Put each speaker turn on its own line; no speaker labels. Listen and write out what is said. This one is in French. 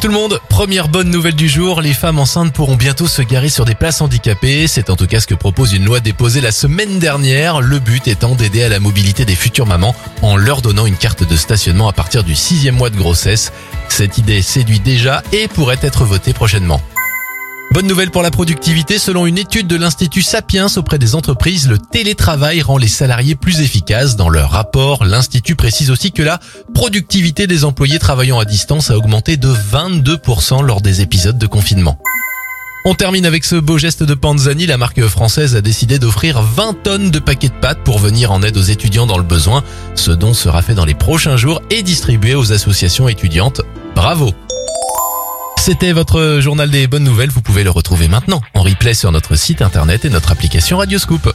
Tout le monde, première bonne nouvelle du jour, les femmes enceintes pourront bientôt se garer sur des places handicapées. C'est en tout cas ce que propose une loi déposée la semaine dernière, le but étant d'aider à la mobilité des futures mamans en leur donnant une carte de stationnement à partir du sixième mois de grossesse. Cette idée séduit déjà et pourrait être votée prochainement. Bonne nouvelle pour la productivité, selon une étude de l'Institut Sapiens auprès des entreprises, le télétravail rend les salariés plus efficaces. Dans leur rapport, l'Institut précise aussi que la productivité des employés travaillant à distance a augmenté de 22% lors des épisodes de confinement. On termine avec ce beau geste de Panzani. La marque française a décidé d'offrir 20 tonnes de paquets de pâtes pour venir en aide aux étudiants dans le besoin. Ce don sera fait dans les prochains jours et distribué aux associations étudiantes. Bravo c'était votre journal des bonnes nouvelles. Vous pouvez le retrouver maintenant en replay sur notre site internet et notre application Radioscoop.